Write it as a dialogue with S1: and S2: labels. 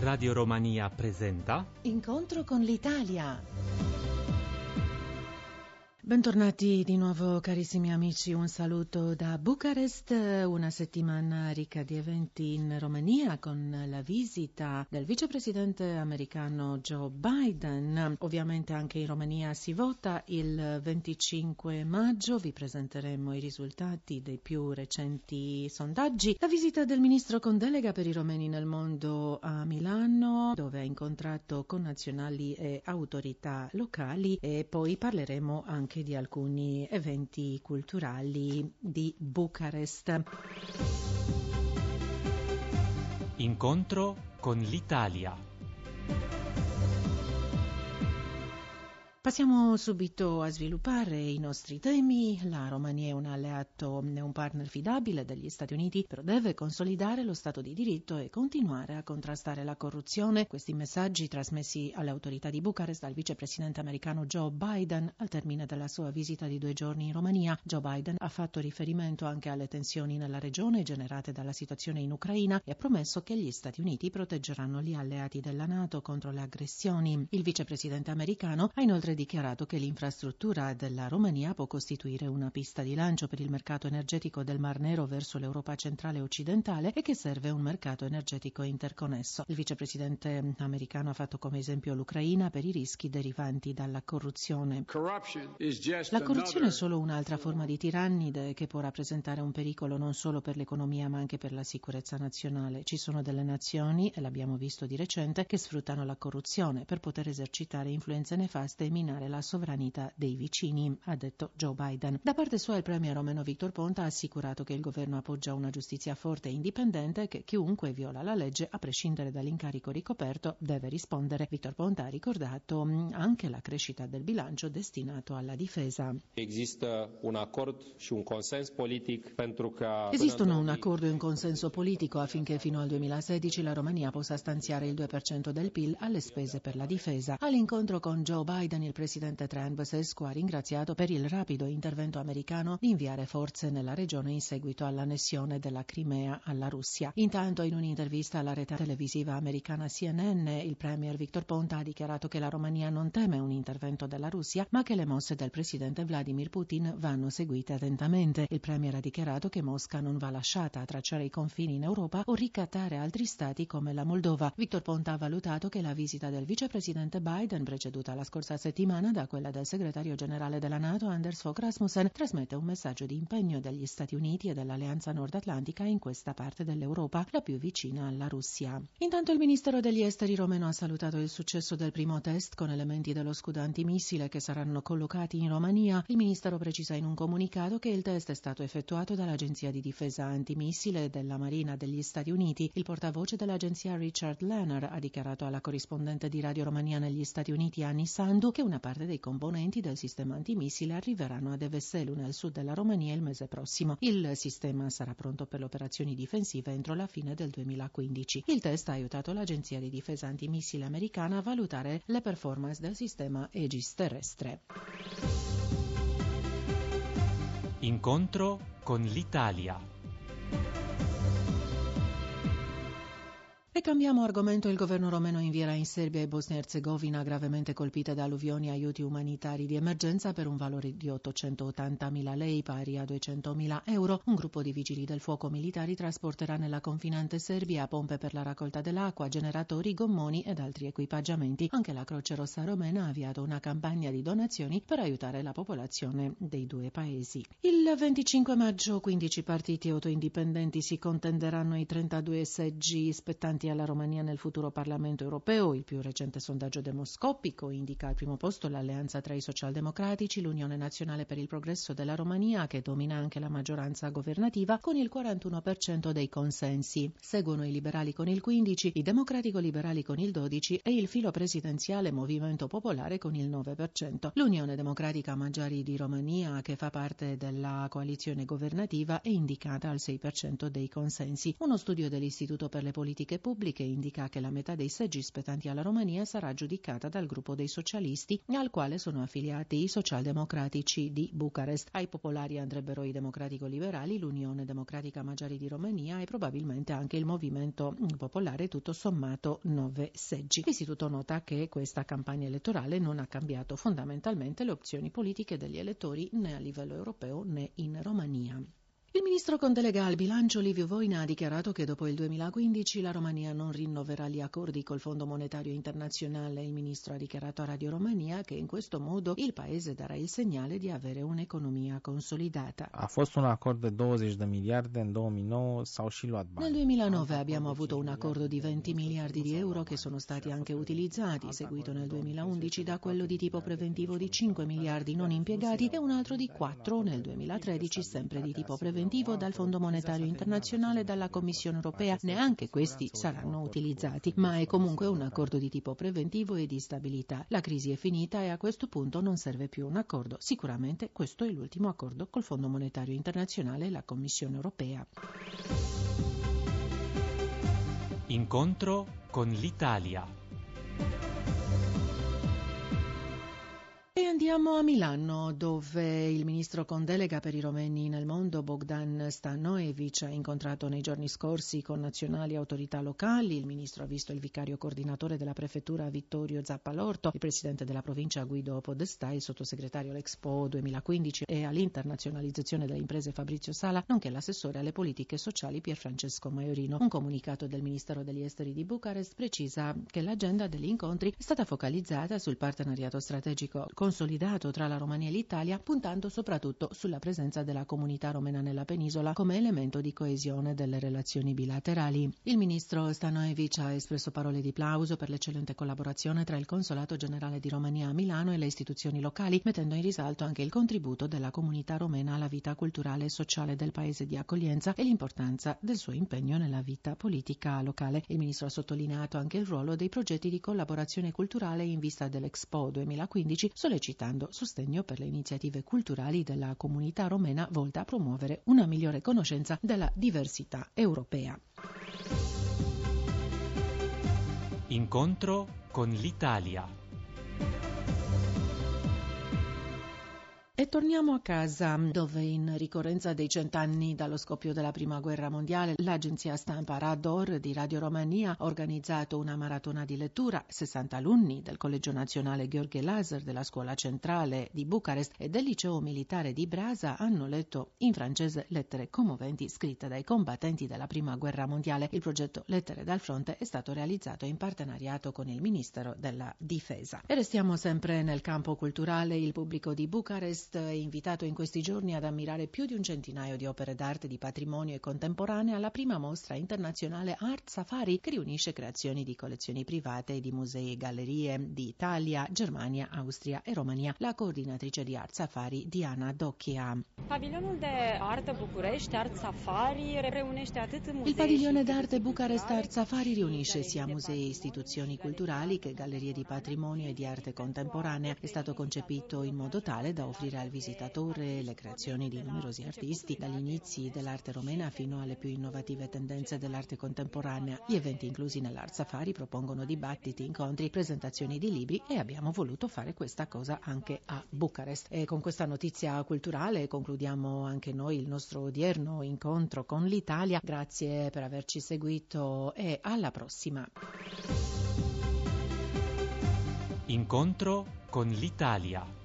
S1: Radio Romania presenta
S2: Incontro con l'Italia. Bentornati di nuovo carissimi amici, un saluto da Bucarest, una settimana ricca di eventi in Romania con la visita del vicepresidente americano Joe Biden. Ovviamente anche in Romania si vota il 25 maggio, vi presenteremo i risultati dei più recenti sondaggi. La visita del ministro con delega per i romeni nel mondo a Milano, incontrato connazionali e autorità locali e poi parleremo anche di alcuni eventi culturali di Bucarest.
S1: Incontro con l'Italia.
S2: Passiamo subito a sviluppare i nostri temi. La Romania è un alleato e un partner fidabile degli Stati Uniti, però deve consolidare lo Stato di diritto e continuare a contrastare la corruzione. Questi messaggi trasmessi alle autorità di Bucarest dal vicepresidente americano Joe Biden al termine della sua visita di due giorni in Romania. Joe Biden ha fatto riferimento anche alle tensioni nella regione generate dalla situazione in Ucraina e ha promesso che gli Stati Uniti proteggeranno gli alleati della Nato contro le aggressioni. Il vicepresidente americano ha inoltre dichiarato che l'infrastruttura della Romania può costituire una pista di lancio per il mercato energetico del Mar Nero verso l'Europa centrale e occidentale e che serve un mercato energetico interconnesso. Il vicepresidente americano ha fatto come esempio l'Ucraina per i rischi derivanti dalla corruzione. La corruzione è solo un'altra forma di tirannide che può rappresentare un pericolo non solo per l'economia ma anche per la sicurezza nazionale. Ci sono delle nazioni, e l'abbiamo visto di recente, che sfruttano la corruzione per poter esercitare influenze nefaste e minare la sovranità dei vicini, ha detto Joe Biden. Da parte sua il premier romeno Victor Ponta ha assicurato che il governo appoggia una giustizia forte e indipendente e che chiunque viola la legge, a prescindere dall'incarico ricoperto, deve rispondere. Victor Ponta ha ricordato mm, anche la crescita del bilancio destinato alla difesa.
S3: Există un acord și un consens politic pentru ca
S2: Esistono un accordo e un consenso politico affinché fino al 2016 la Romania possa stanziare il 2% del PIL alle spese per la difesa. All'incontro con Joe Biden il presidente Traian Băsescu ha ringraziato per il rapido intervento americano di inviare forze nella regione in seguito all'annessione della Crimea alla Russia. Intanto in un'intervista alla rete televisiva americana CNN il premier Victor Ponta ha dichiarato che la Romania non teme un intervento della Russia ma che le mosse del presidente Vladimir Putin vanno seguite attentamente. Il premier ha dichiarato che Mosca non va lasciata a tracciare i confini in Europa o ricattare altri stati come la Moldova. Victor Ponta ha valutato che la visita del vicepresidente Biden preceduta la scorsa settimana da quella del segretario generale della Nato Anders Fogh Rasmussen trasmette un messaggio di impegno degli Stati Uniti e dell'Alleanza Nord Atlantica in questa parte dell'Europa, la più vicina alla Russia. Intanto il Ministero degli Esteri romeno ha salutato il successo del primo test con elementi dello scudo antimissile che saranno collocati in Romania. Il Ministero precisa in un comunicato che il test è stato effettuato dall'Agenzia di difesa antimissile della Marina degli Stati Uniti. Il portavoce dell'agenzia Richard Lanner ha dichiarato alla corrispondente di Radio Romania negli Stati Uniti Anni Sandu che una parte dei componenti del sistema antimissile arriveranno ad Eveselu nel sud della Romania il mese prossimo. Il sistema sarà pronto per le operazioni difensive entro la fine del 2015. Il test ha aiutato l'Agenzia di difesa antimissile americana a valutare le performance del sistema Aegis terrestre.
S1: Incontro con l'Italia.
S2: E cambiamo argomento. Il governo romeno invierà in Serbia e Bosnia e Herzegovina gravemente colpite da alluvioni aiuti umanitari di emergenza per un valore di 880.000 lei, pari a 200.000 euro. Un gruppo di vigili del fuoco militari trasporterà nella confinante Serbia pompe per la raccolta dell'acqua, generatori, gommoni ed altri equipaggiamenti. Anche la Croce Rossa Romena ha avviato una campagna di donazioni per aiutare la popolazione dei due paesi. Il 25 maggio 15 partiti autoindipendenti si contenderanno i 32 seggi spettanti alla Romania nel futuro Parlamento europeo. Il più recente sondaggio demoscopico indica al primo posto l'alleanza tra i socialdemocratici, l'Unione Nazionale per il Progresso della Romania, che domina anche la maggioranza governativa, con il 41% dei consensi. Seguono i liberali con il 15%, i democratico-liberali con il 12% e il filo presidenziale Movimento Popolare con il 9%. L'Unione Democratica Maggiari di Romania, che fa parte della coalizione governativa, è indicata al 6% dei consensi. Uno studio dell'Istituto per le politiche pubbliche pubbliche indica che la metà dei seggi spettanti alla Romania sarà giudicata dal gruppo dei socialisti, al quale sono affiliati i socialdemocratici di Bucarest. Ai popolari andrebbero i democratico-liberali, l'Unione Democratica Maggiari di Romania e probabilmente anche il Movimento Popolare, tutto sommato nove seggi. L'istituto nota che questa campagna elettorale non ha cambiato fondamentalmente le opzioni politiche degli elettori né a livello europeo né in Romania. Il ministro con delega al bilancio Livio Voina ha dichiarato che dopo il 2015 la Romania non rinnoverà gli accordi col Fondo Monetario Internazionale. Il ministro ha dichiarato a Radio Romania che in questo modo il paese darà il segnale di avere un'economia consolidata.
S4: A fost un acord de 20 de miliarde, în 2009 s-au și luat bani.
S2: Nel 2009 abbiamo avuto un accordo di 20 miliardi di euro che sono stati anche utilizzati, seguito nel 2011 da quello di tipo preventivo di 5 miliardi non impiegati e un altro di 4 nel 2013 sempre di tipo preventivo preventivo dal Fondo Monetario Internazionale e dalla Commissione Europea. Neanche questi saranno utilizzati, ma è comunque un accordo di tipo preventivo e di stabilità. La crisi è finita e a questo punto non serve più un accordo. Sicuramente questo è l'ultimo accordo col Fondo Monetario Internazionale e la Commissione Europea.
S1: Incontro con l'Italia.
S2: E andiamo a Milano, dove il ministro con delega per i romeni nel mondo, Bogdan Stanoevic, ha incontrato nei giorni scorsi con nazionali e autorità locali. Il ministro ha visto il vicario coordinatore della prefettura Vittorio Zappalorto, il presidente della provincia Guido Podestà, il sottosegretario all'Expo 2015 e all'internazionalizzazione delle imprese Fabrizio Sala, nonché l'assessore alle politiche sociali Pierfrancesco Maiorino. Un comunicato del Ministero degli Esteri di Bucarest precisa che l'agenda degli incontri è stata focalizzata sul partenariato strategico consolidato tra la Romania e l'Italia, puntando soprattutto sulla presenza della comunità romena nella penisola come elemento di coesione delle relazioni bilaterali. Il ministro Stanoevic ha espresso parole di plauso per l'eccellente collaborazione tra il Consolato Generale di Romania a Milano e le istituzioni locali, mettendo in risalto anche il contributo della comunità romena alla vita culturale e sociale del paese di accoglienza e l'importanza del suo impegno nella vita politica locale. Il ministro ha sottolineato anche il ruolo dei progetti di collaborazione culturale in vista dell'Expo 2015, sollecitando sostegno per le iniziative culturali della comunità romena volte a promuovere una migliore conoscenza della diversità europea.
S1: Incontro con l'Italia.
S2: Torniamo a casa, dove in ricorrenza dei cent'anni dallo scoppio della Prima Guerra Mondiale, l'agenzia stampa Rador di Radio Romania ha organizzato una maratona di lettura. 60 alunni del Collegio Nazionale Gheorghe Laser della Scuola Centrale di Bucarest e del Liceo Militare di Brasa hanno letto in francese lettere commoventi scritte dai combattenti della Prima Guerra Mondiale. Il progetto Lettere dal Fronte è stato realizzato in partenariato con il Ministero della Difesa. E restiamo sempre nel campo culturale. Il pubblico di Bucarest è invitato in questi giorni ad ammirare più di un centinaio di opere d'arte di patrimonio e contemporanea alla prima mostra internazionale Art Safari che riunisce creazioni di collezioni private e di musei e gallerie di Italia, Germania, Austria e Romania. La coordinatrice di Art Safari, Diana Docchia.
S5: Pavilionul de artă București, Art Safari, reunește atât musei
S2: Il padiglione d'arte Bucarest Art Safari riunisce sia musei e istituzioni culturali che gallerie di patrimonio e di arte contemporanea. È stato concepito in modo tale da offrire al visitatore le creazioni di numerosi artisti, dagli inizi dell'arte romena fino alle più innovative tendenze dell'arte contemporanea. Gli eventi inclusi nell'Art Safari propongono dibattiti, incontri, presentazioni di libri e abbiamo voluto fare questa cosa anche a Bucarest. E con questa notizia culturale concludiamo anche noi il nostro odierno incontro con l'Italia. Grazie per averci seguito e alla prossima.
S1: Incontro con l'Italia.